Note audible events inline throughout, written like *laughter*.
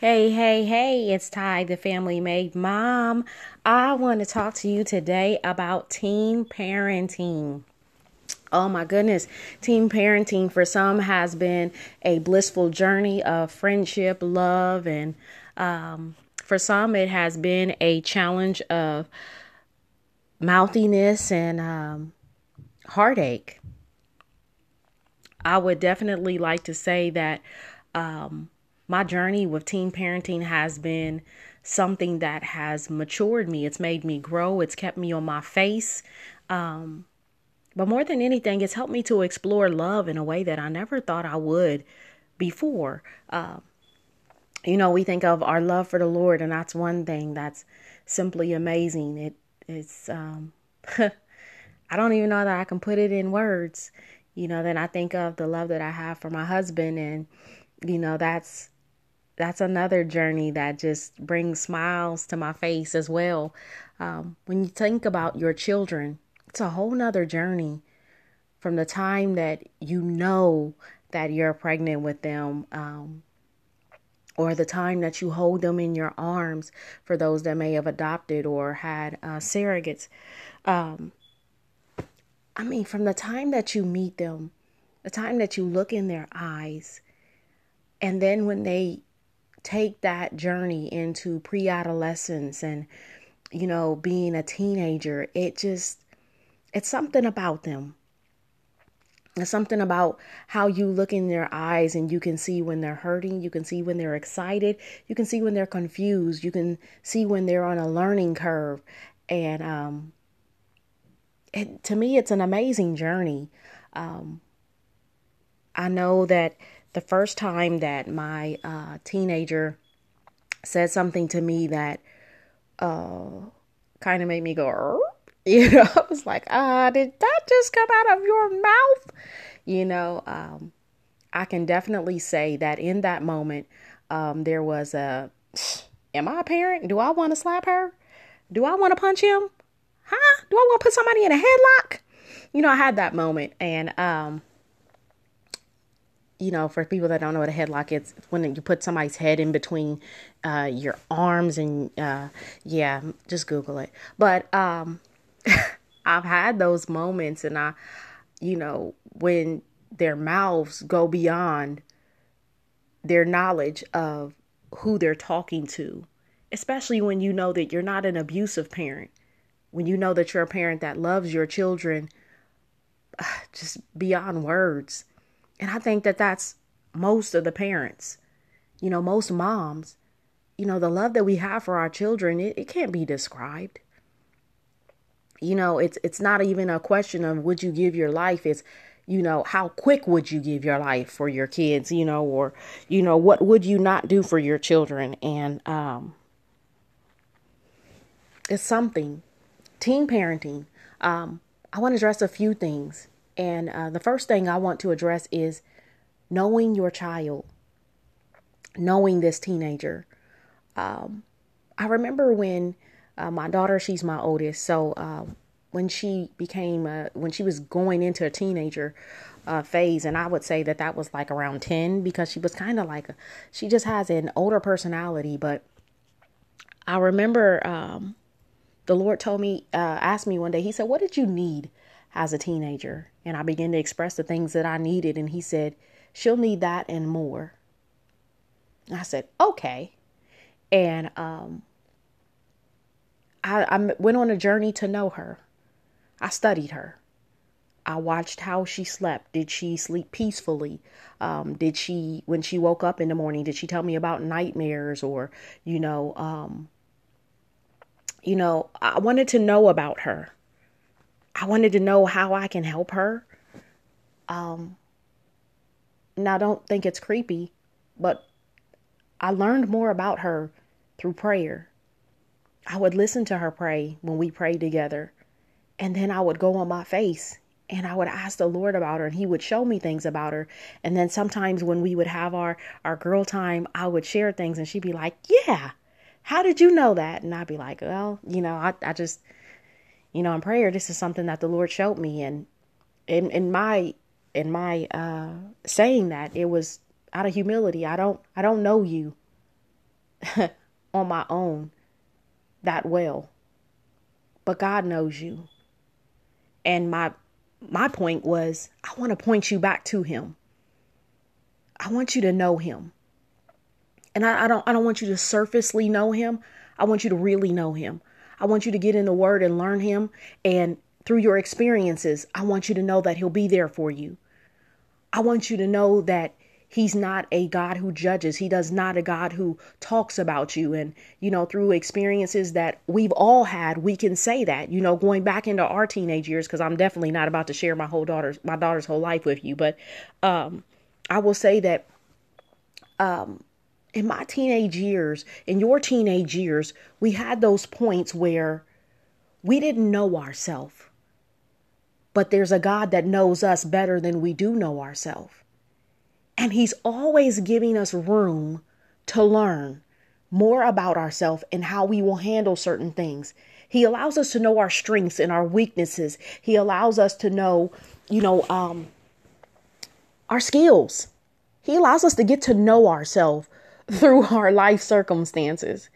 Hey, hey, hey, it's Ty, the family made mom. I want to talk to you today about teen parenting. Oh my goodness, teen parenting for some has been a blissful journey of friendship, love, and um, for some it has been a challenge of mouthiness and um, heartache. I would definitely like to say that um, my journey with teen parenting has been something that has matured me. It's made me grow. It's kept me on my face. Um, but more than anything, it's helped me to explore love in a way that I never thought I would before. Uh, you know, we think of our love for the Lord, and that's one thing that's simply amazing. It it's um, *laughs* I don't even know that I can put it in words. You know, then I think of the love that I have for my husband, and you know, that's that's another journey that just brings smiles to my face as well. Um, when you think about your children, it's a whole nother journey from the time that you know that you're pregnant with them. Um, or the time that you hold them in your arms for those that may have adopted or had uh, surrogates. Um, I mean, from the time that you meet them, the time that you look in their eyes, and then when they take that journey into pre adolescence and, you know, being a teenager, it just, it's something about them. It's something about how you look in their eyes and you can see when they're hurting. You can see when they're excited. You can see when they're confused. You can see when they're on a learning curve. And um, it, to me, it's an amazing journey. Um, I know that the first time that my uh, teenager said something to me that uh, kind of made me go, *laughs* you know, I was like, ah, did that just come out of your mouth? You know, um, I can definitely say that in that moment, um, there was a, am I a parent? Do I want to slap her? Do I want to punch him? Huh? Do I want to put somebody in a headlock? You know, I had that moment and, um, you know, for people that don't know what a headlock is, when you put somebody's head in between uh, your arms and uh, yeah, just Google it. But um, *laughs* I've had those moments, and I, you know, when their mouths go beyond their knowledge of who they're talking to, especially when you know that you're not an abusive parent, when you know that you're a parent that loves your children *sighs* just beyond words and I think that that's most of the parents, you know, most moms, you know, the love that we have for our children, it, it can't be described. You know, it's it's not even a question of would you give your life, it's you know, how quick would you give your life for your kids, you know, or you know, what would you not do for your children? And um it's something. Teen parenting. Um, I want to address a few things and uh, the first thing I want to address is knowing your child, knowing this teenager. Um, I remember when uh, my daughter, she's my oldest, so uh, when she became, when she was going into a teenager uh, phase, and I would say that that was like around 10 because she was kind of like, a, she just has an older personality, but I remember um, the Lord told me, uh, asked me one day, He said, What did you need as a teenager? And I began to express the things that I needed. And he said, She'll need that and more. I said, Okay. And um, I, I went on a journey to know her. I studied her. I watched how she slept. Did she sleep peacefully? Um, did she, when she woke up in the morning, did she tell me about nightmares or, you know, um, you know, I wanted to know about her. I wanted to know how I can help her. Um, now, don't think it's creepy, but I learned more about her through prayer. I would listen to her pray when we prayed together, and then I would go on my face and I would ask the Lord about her, and He would show me things about her. And then sometimes when we would have our our girl time, I would share things, and she'd be like, "Yeah, how did you know that?" And I'd be like, "Well, you know, I I just you know, in prayer, this is something that the Lord showed me. And in, in my, in my, uh, saying that it was out of humility. I don't, I don't know you. *laughs* on my own that well. But God knows you. And my my point was I want to point you back to him. I want you to know him. And I, I don't I don't want you to surfacely know him. I want you to really know him. I want you to get in the word and learn him. And through your experiences, I want you to know that he'll be there for you. I want you to know that he's not a God who judges. He does not a God who talks about you. And, you know, through experiences that we've all had, we can say that, you know, going back into our teenage years, because I'm definitely not about to share my whole daughter's, my daughter's whole life with you. But, um, I will say that, um, in my teenage years, in your teenage years, we had those points where we didn't know ourselves. But there's a God that knows us better than we do know ourselves. And He's always giving us room to learn more about ourselves and how we will handle certain things. He allows us to know our strengths and our weaknesses. He allows us to know, you know, um, our skills. He allows us to get to know ourselves through *laughs* our life circumstances.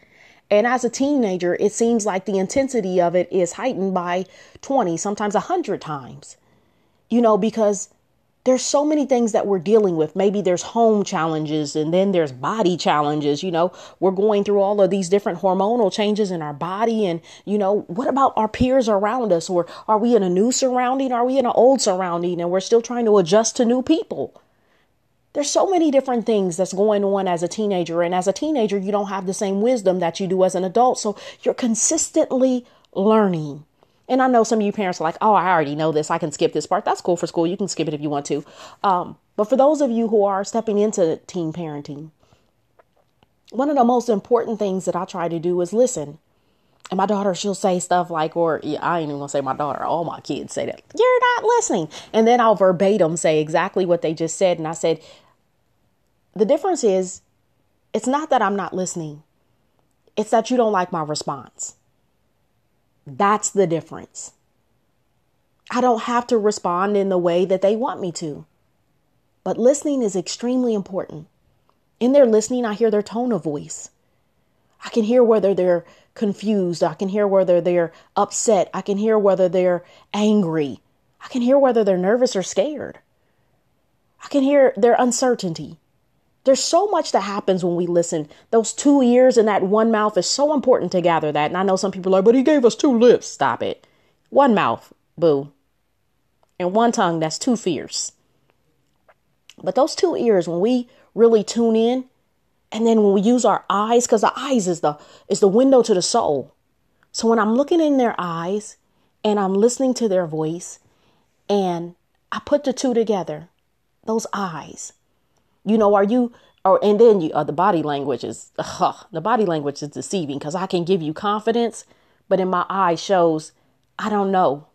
And as a teenager, it seems like the intensity of it is heightened by 20, sometimes 100 times. You know, because there's so many things that we're dealing with. Maybe there's home challenges and then there's body challenges. You know, we're going through all of these different hormonal changes in our body. And, you know, what about our peers around us? Or are we in a new surrounding? Are we in an old surrounding? And we're still trying to adjust to new people there's so many different things that's going on as a teenager. And as a teenager, you don't have the same wisdom that you do as an adult. So you're consistently learning. And I know some of you parents are like, oh, I already know this. I can skip this part. That's cool for school. You can skip it if you want to. Um, but for those of you who are stepping into teen parenting, one of the most important things that I try to do is listen. And my daughter, she'll say stuff like, or yeah, I ain't even gonna say my daughter, all my kids say that, you're not listening. And then I'll verbatim say exactly what they just said. And I said, the difference is, it's not that I'm not listening, it's that you don't like my response. That's the difference. I don't have to respond in the way that they want me to. But listening is extremely important. In their listening, I hear their tone of voice. I can hear whether they're confused. I can hear whether they're upset. I can hear whether they're angry. I can hear whether they're nervous or scared. I can hear their uncertainty. There's so much that happens when we listen. Those two ears and that one mouth is so important to gather that. And I know some people are like, but he gave us two lips. Stop it. One mouth, boo. And one tongue, that's too fierce. But those two ears, when we really tune in, and then when we use our eyes, because the eyes is the is the window to the soul. So when I'm looking in their eyes and I'm listening to their voice, and I put the two together, those eyes, you know, are you or and then you uh, the body language is the body language is deceiving because I can give you confidence, but in my eye shows I don't know.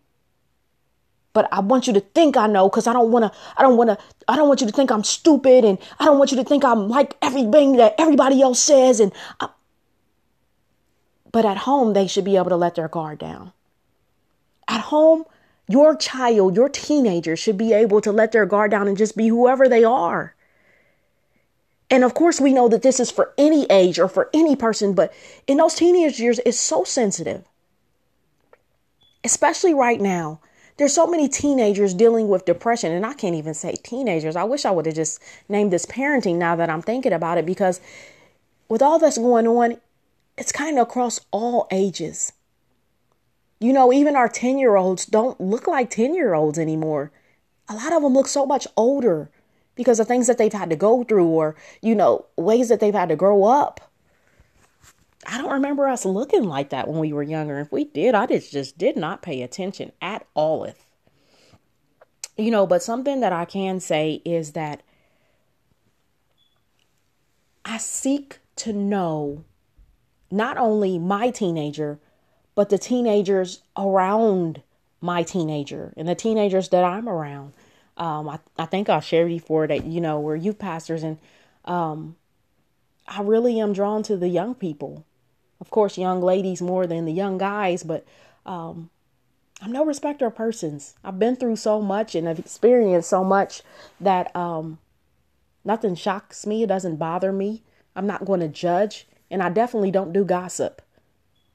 But I want you to think I know because I don't want to. I don't want to. I don't want you to think I'm stupid, and I don't want you to think I'm like everything that everybody else says. And I, but at home, they should be able to let their guard down. At home, your child, your teenager should be able to let their guard down and just be whoever they are. And of course, we know that this is for any age or for any person, but in those teenage years, it's so sensitive. Especially right now. There's so many teenagers dealing with depression, and I can't even say teenagers. I wish I would have just named this parenting now that I'm thinking about it, because with all that's going on, it's kind of across all ages. You know, even our 10 year olds don't look like 10 year olds anymore. A lot of them look so much older because of things that they've had to go through or, you know, ways that they've had to grow up. I don't remember us looking like that when we were younger. If we did, I just, just did not pay attention at all. If, you know, but something that I can say is that I seek to know not only my teenager, but the teenagers around my teenager and the teenagers that I'm around. Um, I, I think I'll share before that, you know, we're youth pastors and um, I really am drawn to the young people. Of course, young ladies more than the young guys, but um, I'm no respecter of persons. I've been through so much and I've experienced so much that um, nothing shocks me. It doesn't bother me. I'm not going to judge And I definitely don't do gossip.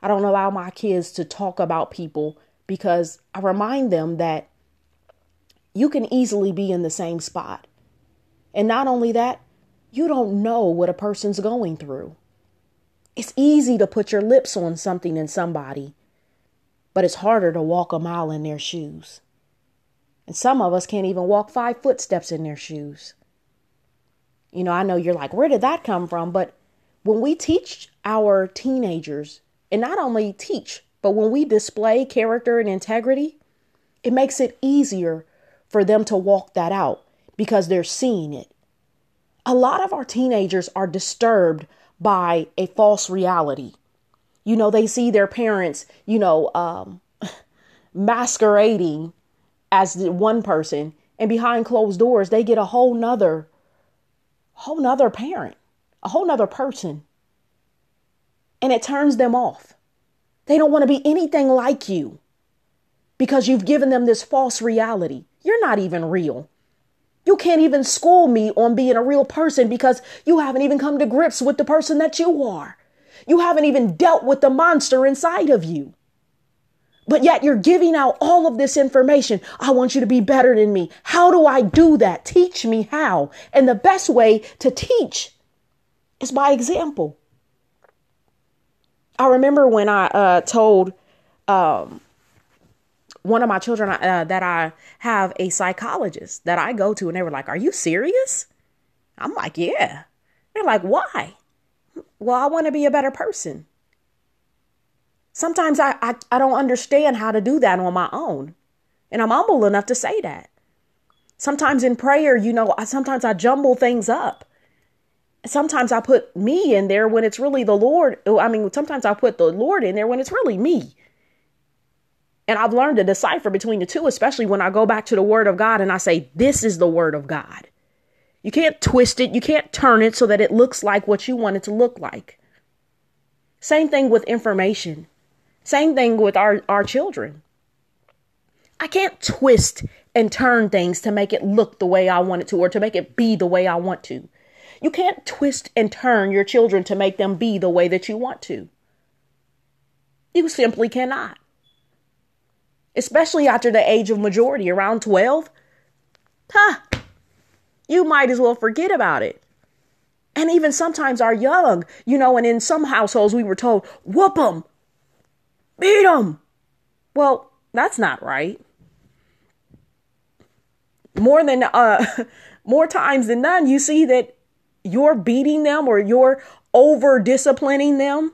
I don't allow my kids to talk about people because I remind them that you can easily be in the same spot. And not only that, you don't know what a person's going through. It's easy to put your lips on something in somebody, but it's harder to walk a mile in their shoes. And some of us can't even walk five footsteps in their shoes. You know, I know you're like, where did that come from? But when we teach our teenagers, and not only teach, but when we display character and integrity, it makes it easier for them to walk that out because they're seeing it. A lot of our teenagers are disturbed by a false reality. You know, they see their parents, you know, um, *laughs* masquerading as one person, and behind closed doors, they get a whole nother, whole nother parent, a whole nother person. And it turns them off. They don't want to be anything like you because you've given them this false reality. You're not even real. You can't even school me on being a real person because you haven't even come to grips with the person that you are. You haven't even dealt with the monster inside of you. But yet you're giving out all of this information. I want you to be better than me. How do I do that? Teach me how. And the best way to teach is by example. I remember when I uh, told um, one of my children uh, that I have a psychologist that I go to, and they were like, Are you serious? I'm like, Yeah. They're like, Why? Well, I want to be a better person. Sometimes I, I, I don't understand how to do that on my own. And I'm humble enough to say that. Sometimes in prayer, you know, I, sometimes I jumble things up. Sometimes I put me in there when it's really the Lord. I mean, sometimes I put the Lord in there when it's really me. And I've learned to decipher between the two, especially when I go back to the Word of God and I say, This is the Word of God. You can't twist it, you can't turn it so that it looks like what you want it to look like. Same thing with information, same thing with our, our children. I can't twist and turn things to make it look the way I want it to or to make it be the way I want to. You can't twist and turn your children to make them be the way that you want to. You simply cannot especially after the age of majority, around 12, huh, you might as well forget about it. And even sometimes our young, you know, and in some households we were told, whoop them, beat them. Well, that's not right. More than, uh, *laughs* more times than none, you see that you're beating them or you're over disciplining them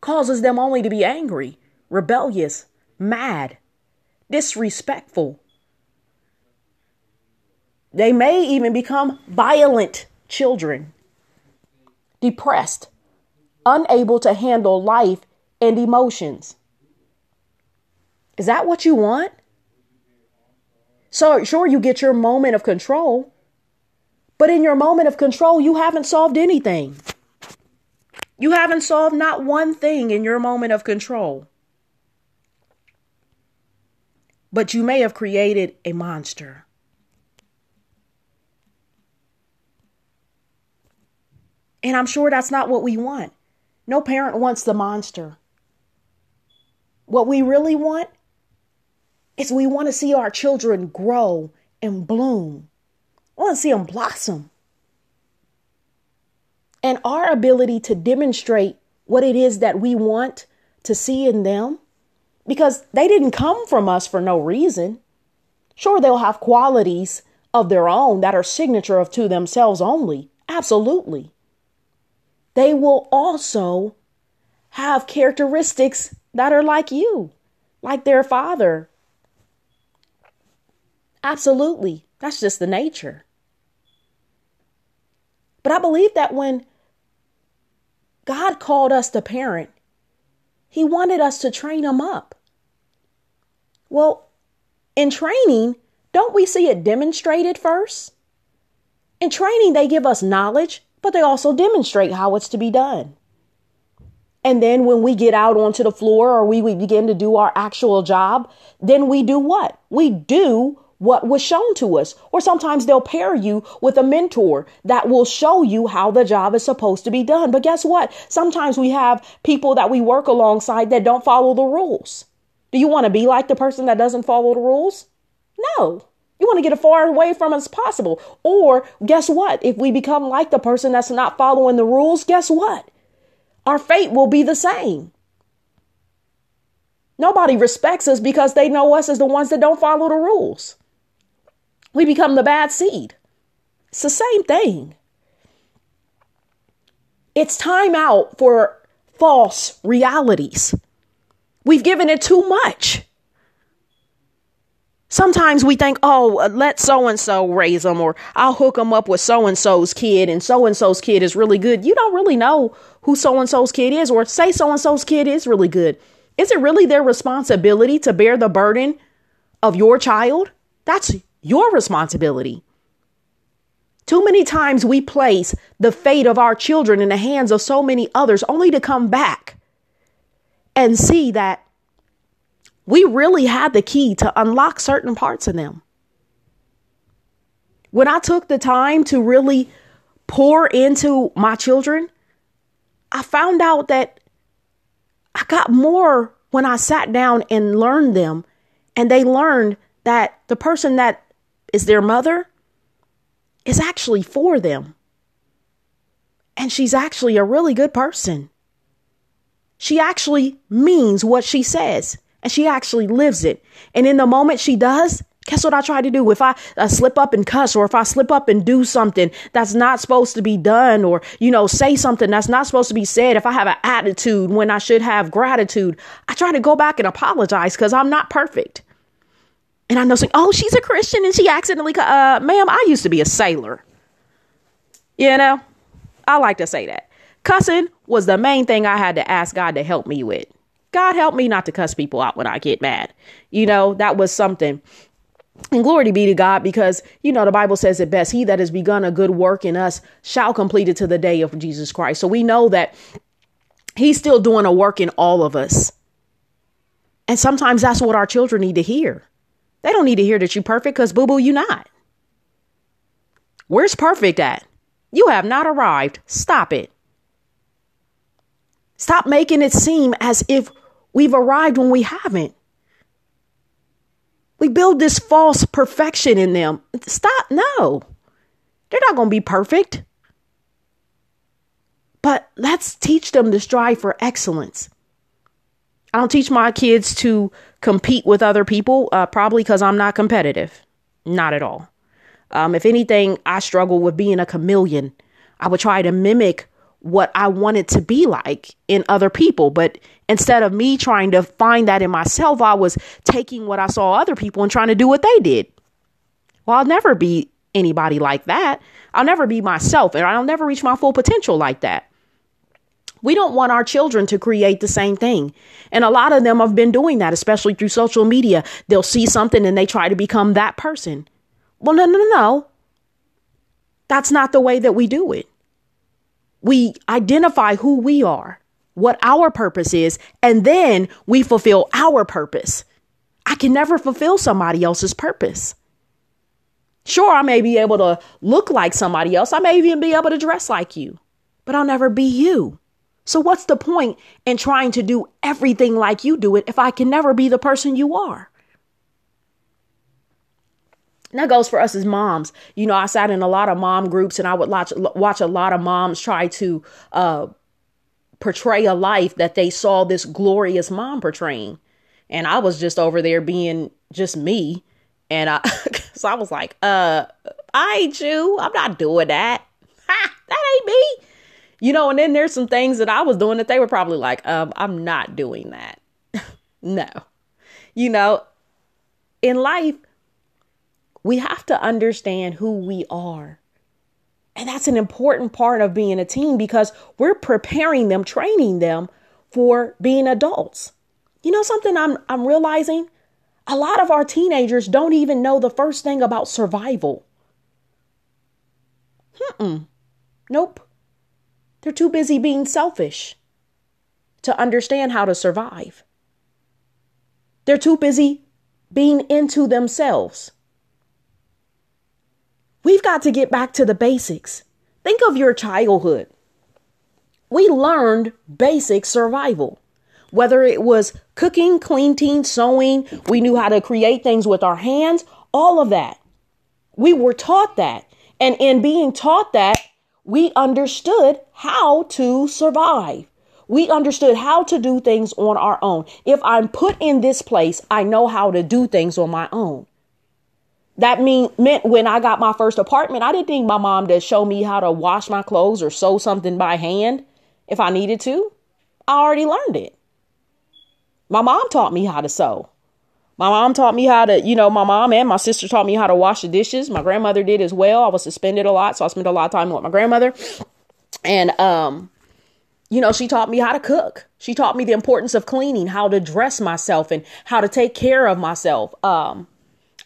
causes them only to be angry, rebellious, mad, disrespectful. They may even become violent children, depressed, unable to handle life and emotions. Is that what you want? So, sure, you get your moment of control, but in your moment of control, you haven't solved anything. You haven't solved not one thing in your moment of control. But you may have created a monster. And I'm sure that's not what we want. No parent wants the monster. What we really want is we want to see our children grow and bloom. We want to see them blossom. And our ability to demonstrate what it is that we want to see in them because they didn't come from us for no reason. Sure, they'll have qualities of their own that are signature of to themselves only. Absolutely. They will also have characteristics that are like you, like their father. Absolutely. That's just the nature. But I believe that when God called us to parent, He wanted us to train them up. Well, in training, don't we see it demonstrated first? In training, they give us knowledge, but they also demonstrate how it's to be done. And then when we get out onto the floor or we, we begin to do our actual job, then we do what? We do what was shown to us. Or sometimes they'll pair you with a mentor that will show you how the job is supposed to be done. But guess what? Sometimes we have people that we work alongside that don't follow the rules. Do you want to be like the person that doesn't follow the rules? No. You want to get as far away from as possible. Or guess what? If we become like the person that's not following the rules, guess what? Our fate will be the same. Nobody respects us because they know us as the ones that don't follow the rules. We become the bad seed. It's the same thing. It's time out for false realities. We've given it too much. Sometimes we think, oh, let so and so raise them, or I'll hook them up with so and so's kid, and so and so's kid is really good. You don't really know who so and so's kid is, or say so and so's kid is really good. Is it really their responsibility to bear the burden of your child? That's your responsibility. Too many times we place the fate of our children in the hands of so many others only to come back and see that we really had the key to unlock certain parts of them. When I took the time to really pour into my children, I found out that I got more when I sat down and learned them, and they learned that the person that is their mother is actually for them. And she's actually a really good person. She actually means what she says and she actually lives it. And in the moment she does, guess what I try to do? If I uh, slip up and cuss, or if I slip up and do something that's not supposed to be done, or, you know, say something that's not supposed to be said, if I have an attitude when I should have gratitude, I try to go back and apologize because I'm not perfect. And I know saying, oh, she's a Christian and she accidentally, uh, ma'am, I used to be a sailor. You know, I like to say that. Cussing was the main thing I had to ask God to help me with. God help me not to cuss people out when I get mad. You know, that was something. And glory be to God because, you know, the Bible says it best He that has begun a good work in us shall complete it to the day of Jesus Christ. So we know that He's still doing a work in all of us. And sometimes that's what our children need to hear. They don't need to hear that you're perfect because, boo boo, you're not. Where's perfect at? You have not arrived. Stop it. Stop making it seem as if we've arrived when we haven't. We build this false perfection in them. Stop. No, they're not going to be perfect. But let's teach them to strive for excellence. I don't teach my kids to compete with other people, uh, probably because I'm not competitive. Not at all. Um, if anything, I struggle with being a chameleon. I would try to mimic what I wanted to be like in other people. But instead of me trying to find that in myself, I was taking what I saw other people and trying to do what they did. Well, I'll never be anybody like that. I'll never be myself and I'll never reach my full potential like that. We don't want our children to create the same thing. And a lot of them have been doing that, especially through social media. They'll see something and they try to become that person. Well, no, no, no. That's not the way that we do it. We identify who we are, what our purpose is, and then we fulfill our purpose. I can never fulfill somebody else's purpose. Sure, I may be able to look like somebody else. I may even be able to dress like you, but I'll never be you. So, what's the point in trying to do everything like you do it if I can never be the person you are? That goes for us as moms. You know, I sat in a lot of mom groups and I would watch watch a lot of moms try to uh, portray a life that they saw this glorious mom portraying. And I was just over there being just me. And I *laughs* so I was like, uh, I ain't you. I'm not doing that. *laughs* Ha, that ain't me. You know, and then there's some things that I was doing that they were probably like, um, I'm not doing that. *laughs* no. You know, in life, we have to understand who we are. And that's an important part of being a teen because we're preparing them, training them for being adults. You know something I'm I'm realizing? A lot of our teenagers don't even know the first thing about survival. mm-hmm Nope. They're too busy being selfish to understand how to survive. They're too busy being into themselves We've got to get back to the basics. Think of your childhood. We learned basic survival. Whether it was cooking, cleaning, sewing, we knew how to create things with our hands, all of that. We were taught that. And in being taught that, we understood how to survive. We understood how to do things on our own. If I'm put in this place, I know how to do things on my own. That mean meant when I got my first apartment, I didn't need my mom to show me how to wash my clothes or sew something by hand if I needed to. I already learned it. My mom taught me how to sew. My mom taught me how to, you know, my mom and my sister taught me how to wash the dishes. My grandmother did as well. I was suspended a lot, so I spent a lot of time with my grandmother. And um you know, she taught me how to cook. She taught me the importance of cleaning, how to dress myself and how to take care of myself. Um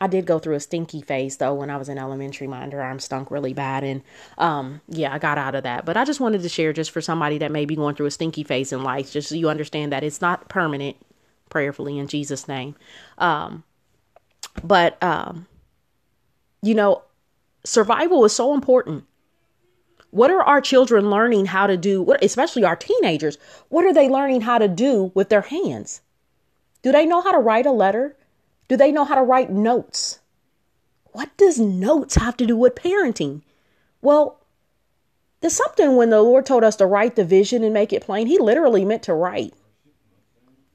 I did go through a stinky phase though when I was in elementary. My underarm stunk really bad, and um, yeah, I got out of that. But I just wanted to share just for somebody that may be going through a stinky phase in life, just so you understand that it's not permanent. Prayerfully in Jesus' name. Um, but um, you know, survival is so important. What are our children learning how to do? What, especially our teenagers, what are they learning how to do with their hands? Do they know how to write a letter? Do they know how to write notes? What does notes have to do with parenting? Well, there's something when the Lord told us to write the vision and make it plain, He literally meant to write.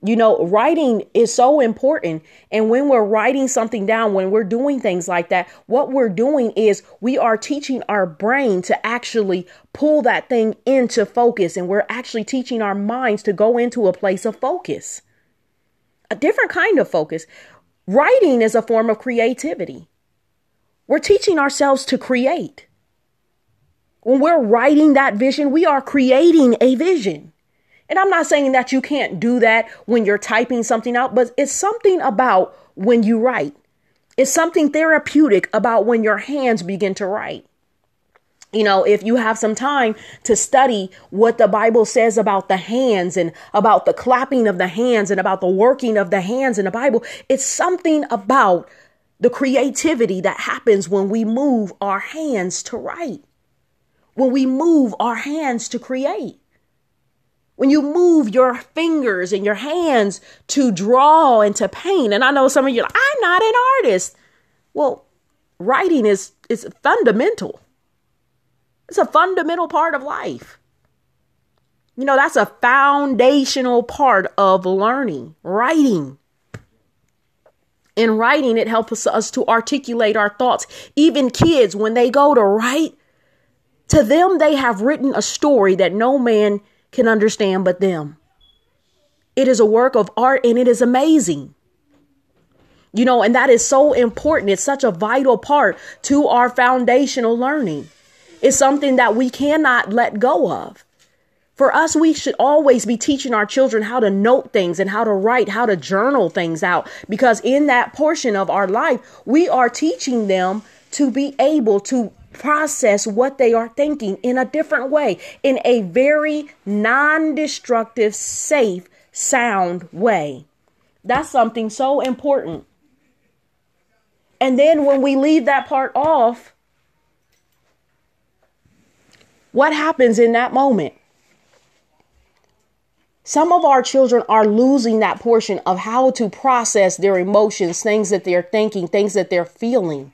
You know, writing is so important. And when we're writing something down, when we're doing things like that, what we're doing is we are teaching our brain to actually pull that thing into focus. And we're actually teaching our minds to go into a place of focus, a different kind of focus. Writing is a form of creativity. We're teaching ourselves to create. When we're writing that vision, we are creating a vision. And I'm not saying that you can't do that when you're typing something out, but it's something about when you write. It's something therapeutic about when your hands begin to write you know, if you have some time to study what the Bible says about the hands and about the clapping of the hands and about the working of the hands in the Bible, it's something about the creativity that happens when we move our hands to write, when we move our hands to create. When you move your fingers and your hands to draw and to paint. And I know some of you are like, I'm not an artist. Well, writing is is fundamental it's a fundamental part of life. You know, that's a foundational part of learning, writing. In writing, it helps us to articulate our thoughts. Even kids, when they go to write, to them, they have written a story that no man can understand but them. It is a work of art and it is amazing. You know, and that is so important. It's such a vital part to our foundational learning is something that we cannot let go of. For us, we should always be teaching our children how to note things and how to write, how to journal things out, because in that portion of our life, we are teaching them to be able to process what they are thinking in a different way, in a very non destructive, safe, sound way. That's something so important. And then when we leave that part off, what happens in that moment? Some of our children are losing that portion of how to process their emotions, things that they're thinking, things that they're feeling.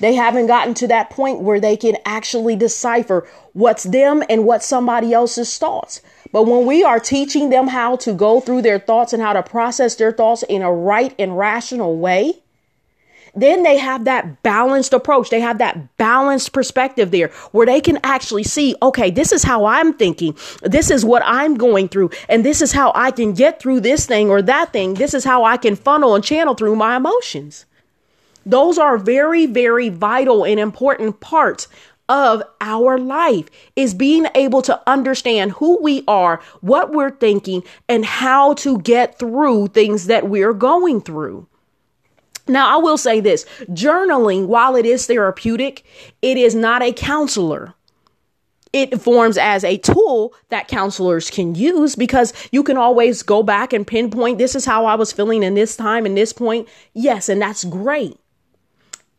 They haven't gotten to that point where they can actually decipher what's them and what somebody else's thoughts. But when we are teaching them how to go through their thoughts and how to process their thoughts in a right and rational way, then they have that balanced approach. They have that balanced perspective there where they can actually see, okay, this is how I'm thinking. This is what I'm going through. And this is how I can get through this thing or that thing. This is how I can funnel and channel through my emotions. Those are very, very vital and important parts of our life is being able to understand who we are, what we're thinking, and how to get through things that we're going through. Now, I will say this journaling, while it is therapeutic, it is not a counselor. It forms as a tool that counselors can use because you can always go back and pinpoint this is how I was feeling in this time and this point. Yes, and that's great.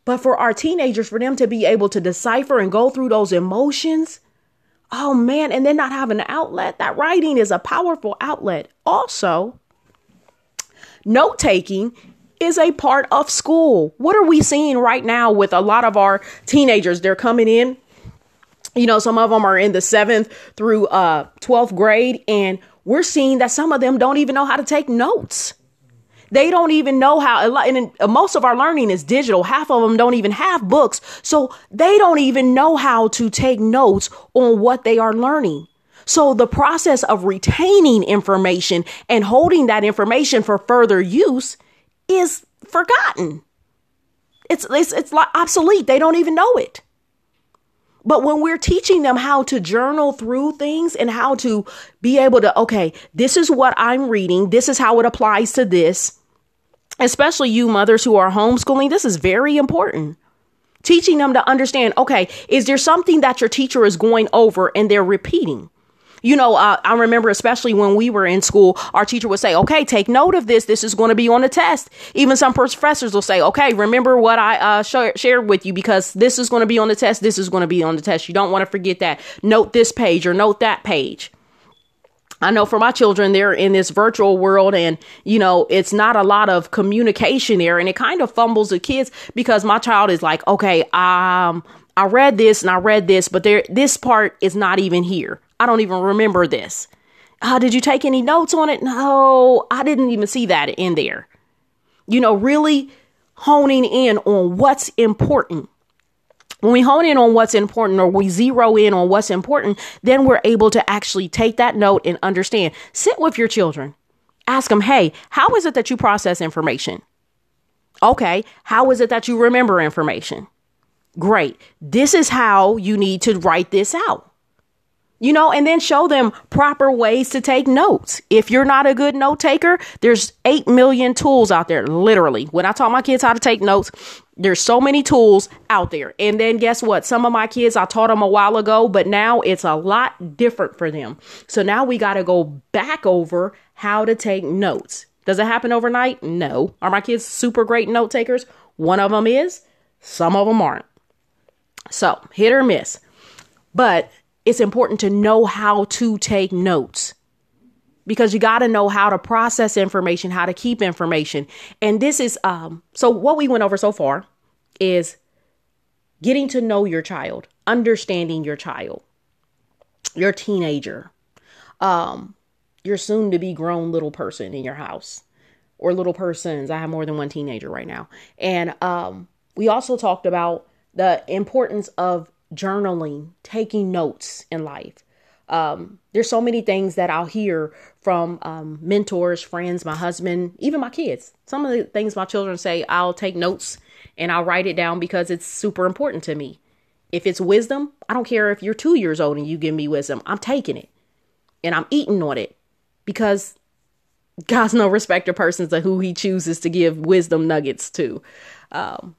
But for our teenagers, for them to be able to decipher and go through those emotions, oh man, and then not have an outlet, that writing is a powerful outlet. Also, note taking is a part of school. What are we seeing right now with a lot of our teenagers? They're coming in you know some of them are in the seventh through uh 12th grade and we're seeing that some of them don't even know how to take notes they don't even know how and most of our learning is digital half of them don't even have books so they don't even know how to take notes on what they are learning so the process of retaining information and holding that information for further use is forgotten. It's it's, it's like obsolete. They don't even know it. But when we're teaching them how to journal through things and how to be able to, okay, this is what I'm reading, this is how it applies to this, especially you mothers who are homeschooling, this is very important. Teaching them to understand, okay, is there something that your teacher is going over and they're repeating? You know, uh, I remember especially when we were in school, our teacher would say, okay, take note of this. This is going to be on the test. Even some professors will say, okay, remember what I uh, sh- shared with you because this is going to be on the test. This is going to be on the test. You don't want to forget that. Note this page or note that page. I know for my children, they're in this virtual world and, you know, it's not a lot of communication there and it kind of fumbles the kids because my child is like, okay, um, I read this and I read this, but there, this part is not even here. I don't even remember this. Uh, did you take any notes on it? No, I didn't even see that in there. You know, really honing in on what's important. When we hone in on what's important or we zero in on what's important, then we're able to actually take that note and understand. Sit with your children. Ask them, hey, how is it that you process information? Okay, how is it that you remember information? Great. This is how you need to write this out. You know, and then show them proper ways to take notes. If you're not a good note taker, there's 8 million tools out there, literally. When I taught my kids how to take notes, there's so many tools out there. And then guess what? Some of my kids I taught them a while ago, but now it's a lot different for them. So now we got to go back over how to take notes. Does it happen overnight? No. Are my kids super great note takers? One of them is, some of them aren't. So, hit or miss. But it's important to know how to take notes because you got to know how to process information, how to keep information. And this is um so what we went over so far is getting to know your child, understanding your child, your teenager, um your soon to be grown little person in your house or little persons. I have more than one teenager right now. And um we also talked about the importance of journaling, taking notes in life. Um, there's so many things that I'll hear from um, mentors, friends, my husband, even my kids. Some of the things my children say, I'll take notes and I'll write it down because it's super important to me. If it's wisdom, I don't care if you're two years old and you give me wisdom, I'm taking it and I'm eating on it because God's no respecter persons of who he chooses to give wisdom nuggets to. Um,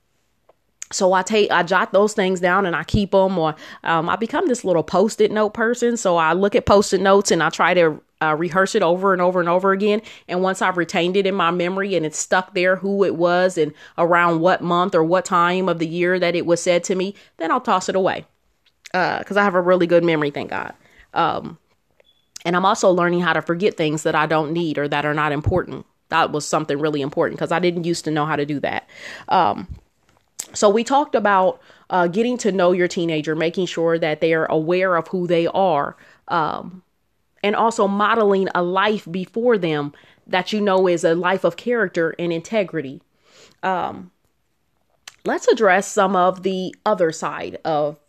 so I take, I jot those things down and I keep them, or um, I become this little post-it note person. So I look at post-it notes and I try to uh, rehearse it over and over and over again. And once I've retained it in my memory and it's stuck there, who it was and around what month or what time of the year that it was said to me, then I'll toss it away. Uh, cause I have a really good memory, thank God. Um, and I'm also learning how to forget things that I don't need or that are not important. That was something really important because I didn't used to know how to do that. Um, so we talked about uh, getting to know your teenager, making sure that they are aware of who they are, um, and also modeling a life before them that you know is a life of character and integrity. Um, let's address some of the other side of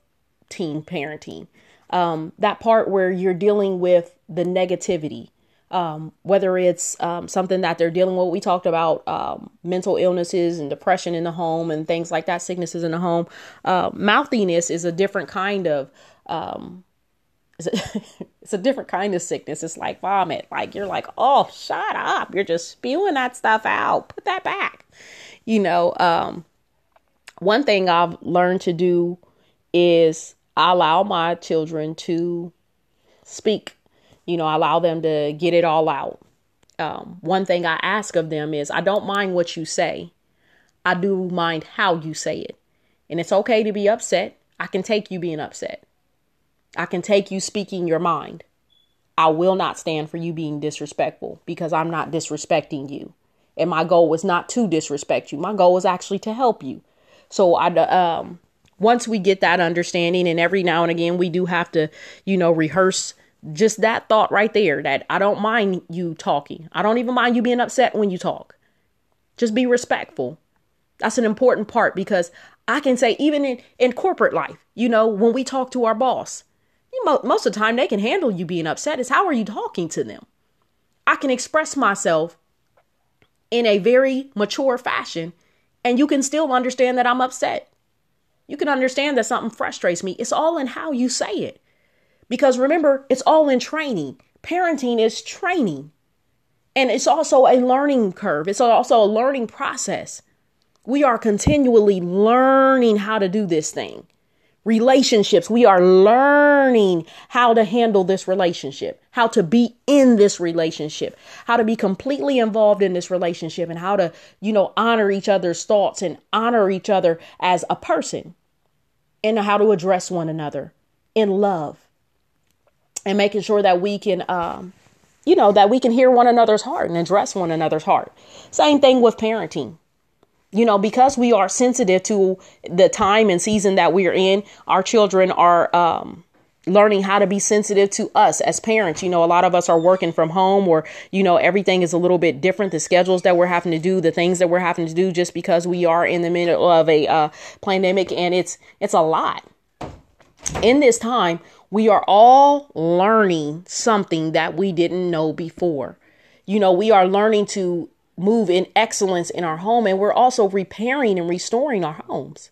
teen parenting. Um, that part where you're dealing with the negativity um, whether it's um, something that they're dealing with. We talked about um, mental illnesses and depression in the home and things like that, sicknesses in the home. Uh, mouthiness is a different kind of. Um, it's *laughs* a, it's a different kind of sickness. It's like vomit. Like you're like, oh, shut up! You're just spewing that stuff out. Put that back. You know. Um, one thing I've learned to do is I allow my children to speak you know, allow them to get it all out. Um, one thing I ask of them is I don't mind what you say. I do mind how you say it. And it's okay to be upset. I can take you being upset. I can take you speaking your mind. I will not stand for you being disrespectful because I'm not disrespecting you. And my goal was not to disrespect you. My goal was actually to help you. So I um once we get that understanding and every now and again we do have to, you know, rehearse just that thought right there that I don't mind you talking. I don't even mind you being upset when you talk. Just be respectful. That's an important part because I can say, even in, in corporate life, you know, when we talk to our boss, you know, most of the time they can handle you being upset. Is how are you talking to them? I can express myself in a very mature fashion, and you can still understand that I'm upset. You can understand that something frustrates me. It's all in how you say it. Because remember, it's all in training. Parenting is training. And it's also a learning curve, it's also a learning process. We are continually learning how to do this thing. Relationships, we are learning how to handle this relationship, how to be in this relationship, how to be completely involved in this relationship, and how to, you know, honor each other's thoughts and honor each other as a person, and how to address one another in love, and making sure that we can um, you know, that we can hear one another's heart and address one another's heart. Same thing with parenting. You know, because we are sensitive to the time and season that we're in, our children are um, learning how to be sensitive to us as parents. You know, a lot of us are working from home or, you know, everything is a little bit different. The schedules that we're having to do, the things that we're having to do just because we are in the middle of a uh, pandemic and it's, it's a lot. In this time, we are all learning something that we didn't know before. You know, we are learning to move in excellence in our home and we're also repairing and restoring our homes.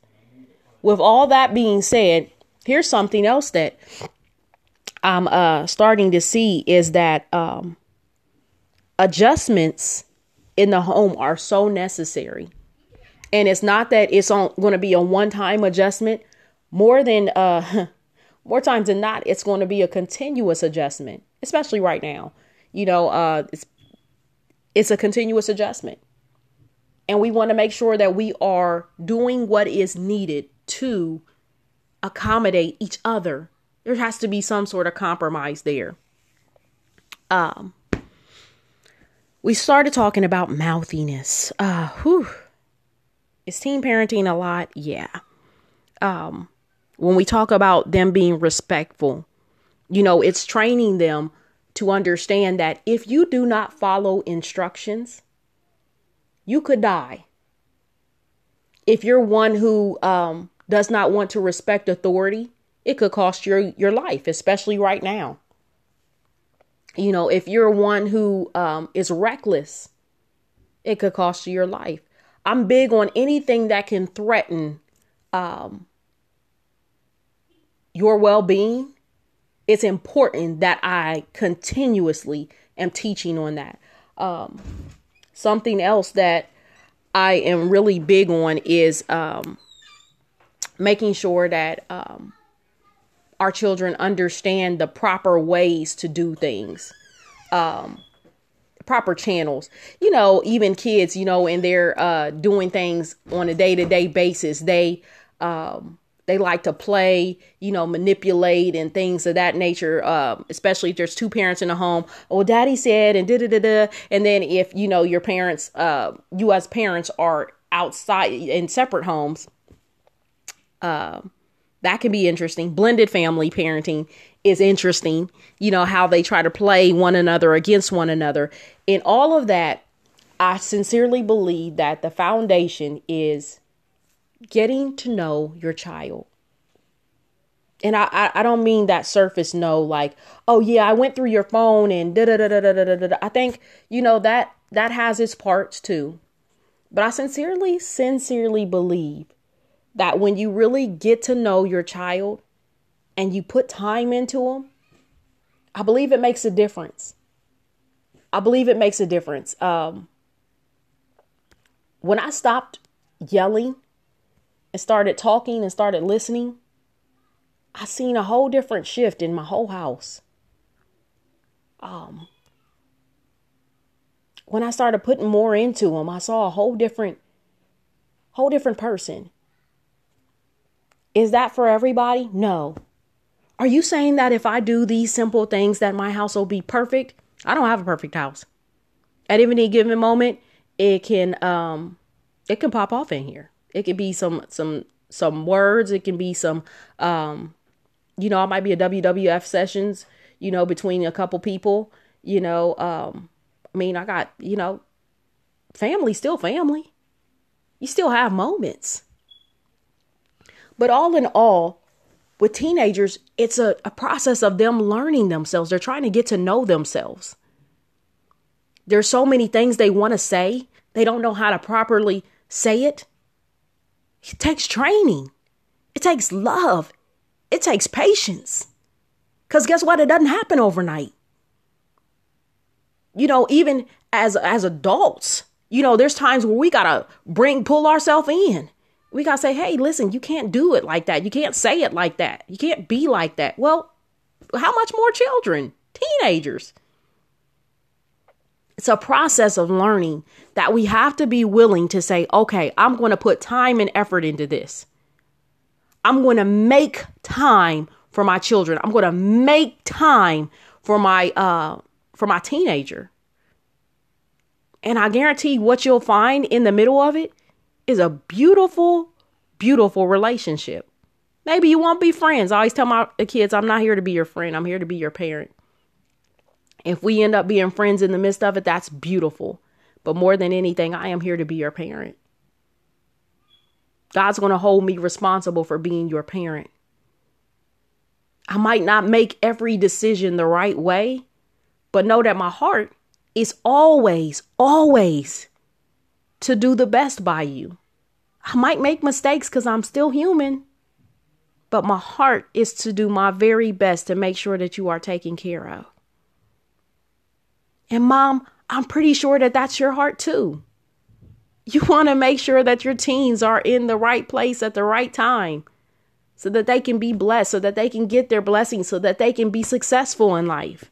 With all that being said, here's something else that I'm uh, starting to see is that um, adjustments in the home are so necessary. And it's not that it's going to be a one-time adjustment. More than uh *laughs* more times than not, it's going to be a continuous adjustment, especially right now. You know, uh, it's it's a continuous adjustment, and we want to make sure that we are doing what is needed to accommodate each other. There has to be some sort of compromise there. Um, we started talking about mouthiness. Uh, whew. Is teen parenting a lot? Yeah. Um, when we talk about them being respectful, you know, it's training them to understand that if you do not follow instructions, you could die. If you're one who um, does not want to respect authority, it could cost your your life, especially right now. You know, if you're one who um, is reckless, it could cost you your life. I'm big on anything that can threaten um, your well being, it's important that I continuously am teaching on that. Um, something else that I am really big on is um, making sure that um, our children understand the proper ways to do things. Um, proper channels you know even kids you know and they're uh doing things on a day-to-day basis they um they like to play, you know, manipulate and things of that nature. Um, especially if there's two parents in the home. Oh, daddy said, and da da da da. And then if you know your parents, uh, you as parents are outside in separate homes, uh, that can be interesting. Blended family parenting is interesting. You know how they try to play one another against one another. In all of that, I sincerely believe that the foundation is getting to know your child. And I, I, I don't mean that surface no, like, oh yeah, I went through your phone and da da da da da da da. I think, you know, that that has its parts too. But I sincerely, sincerely believe that when you really get to know your child and you put time into them, I believe it makes a difference. I believe it makes a difference. Um, when I stopped yelling and started talking and started listening, I seen a whole different shift in my whole house. Um, when I started putting more into them, I saw a whole different, whole different person. Is that for everybody? No. Are you saying that if I do these simple things that my house will be perfect? I don't have a perfect house. At any given moment, it can um it can pop off in here. It could be some some some words, it can be some um you know, I might be a WWF sessions, you know, between a couple people, you know, um I mean, I got, you know, family still family. You still have moments. But all in all, with teenagers, it's a, a process of them learning themselves. They're trying to get to know themselves. There's so many things they want to say, they don't know how to properly say it. It takes training, it takes love, it takes patience. Because guess what? It doesn't happen overnight. You know, even as as adults, you know, there's times where we gotta bring pull ourselves in. We gotta say, hey, listen, you can't do it like that. You can't say it like that. You can't be like that. Well, how much more children, teenagers? It's a process of learning that we have to be willing to say, okay, I'm going to put time and effort into this. I'm going to make time for my children. I'm going to make time for my uh for my teenager. And I guarantee what you'll find in the middle of it is a beautiful, beautiful relationship. Maybe you won't be friends. I always tell my kids, I'm not here to be your friend. I'm here to be your parent. If we end up being friends in the midst of it, that's beautiful. But more than anything, I am here to be your parent. God's going to hold me responsible for being your parent. I might not make every decision the right way, but know that my heart is always, always to do the best by you. I might make mistakes because I'm still human, but my heart is to do my very best to make sure that you are taken care of. And mom, I'm pretty sure that that's your heart too. You *laughs* want to make sure that your teens are in the right place at the right time so that they can be blessed, so that they can get their blessings, so that they can be successful in life.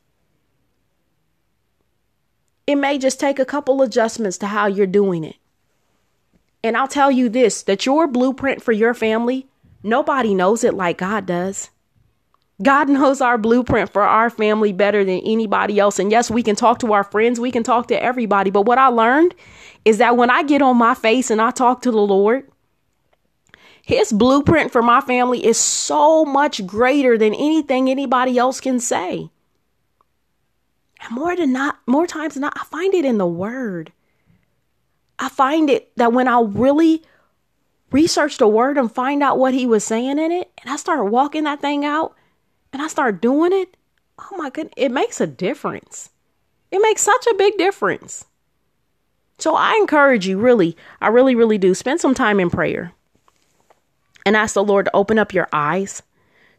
It may just take a couple adjustments to how you're doing it. And I'll tell you this that your blueprint for your family, nobody knows it like God does. God knows our blueprint for our family better than anybody else. And yes, we can talk to our friends, we can talk to everybody. But what I learned is that when I get on my face and I talk to the Lord, his blueprint for my family is so much greater than anything anybody else can say. And more than not, more times than not, I find it in the word. I find it that when I really research the word and find out what he was saying in it, and I start walking that thing out, and I start doing it, oh my goodness, it makes a difference. It makes such a big difference. So I encourage you, really, I really, really do, spend some time in prayer and ask the Lord to open up your eyes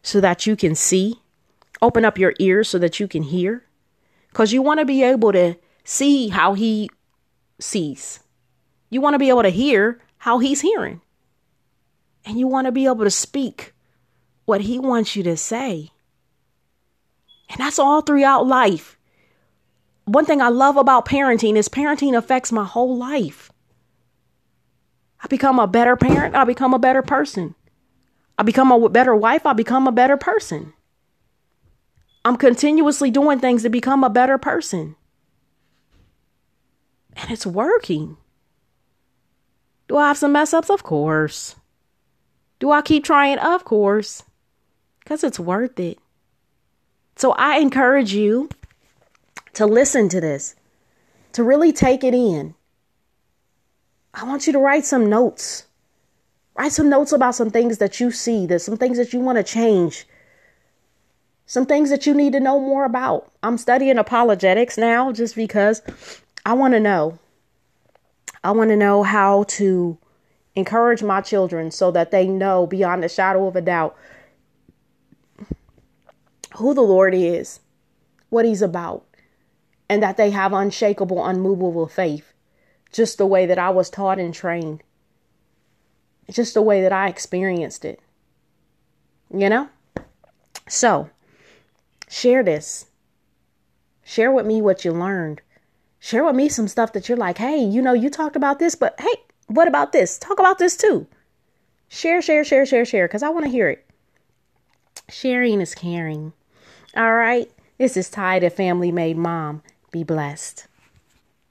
so that you can see, open up your ears so that you can hear, because you want to be able to see how He sees. You want to be able to hear how He's hearing. And you want to be able to speak what He wants you to say. And that's all throughout life. One thing I love about parenting is parenting affects my whole life. I become a better parent, I become a better person. I become a better wife, I become a better person. I'm continuously doing things to become a better person. And it's working. Do I have some mess ups? Of course. Do I keep trying? Of course. Because it's worth it. So I encourage you to listen to this, to really take it in. I want you to write some notes. Write some notes about some things that you see, that some things that you want to change, some things that you need to know more about. I'm studying apologetics now just because I want to know. I want to know how to encourage my children so that they know beyond a shadow of a doubt who the Lord is, what He's about, and that they have unshakable, unmovable faith, just the way that I was taught and trained, just the way that I experienced it. You know? So, share this. Share with me what you learned. Share with me some stuff that you're like, hey, you know, you talked about this, but hey, what about this? Talk about this too. Share, share, share, share, share, because I want to hear it. Sharing is caring. All right. This is Ty, the family made mom. Be blessed.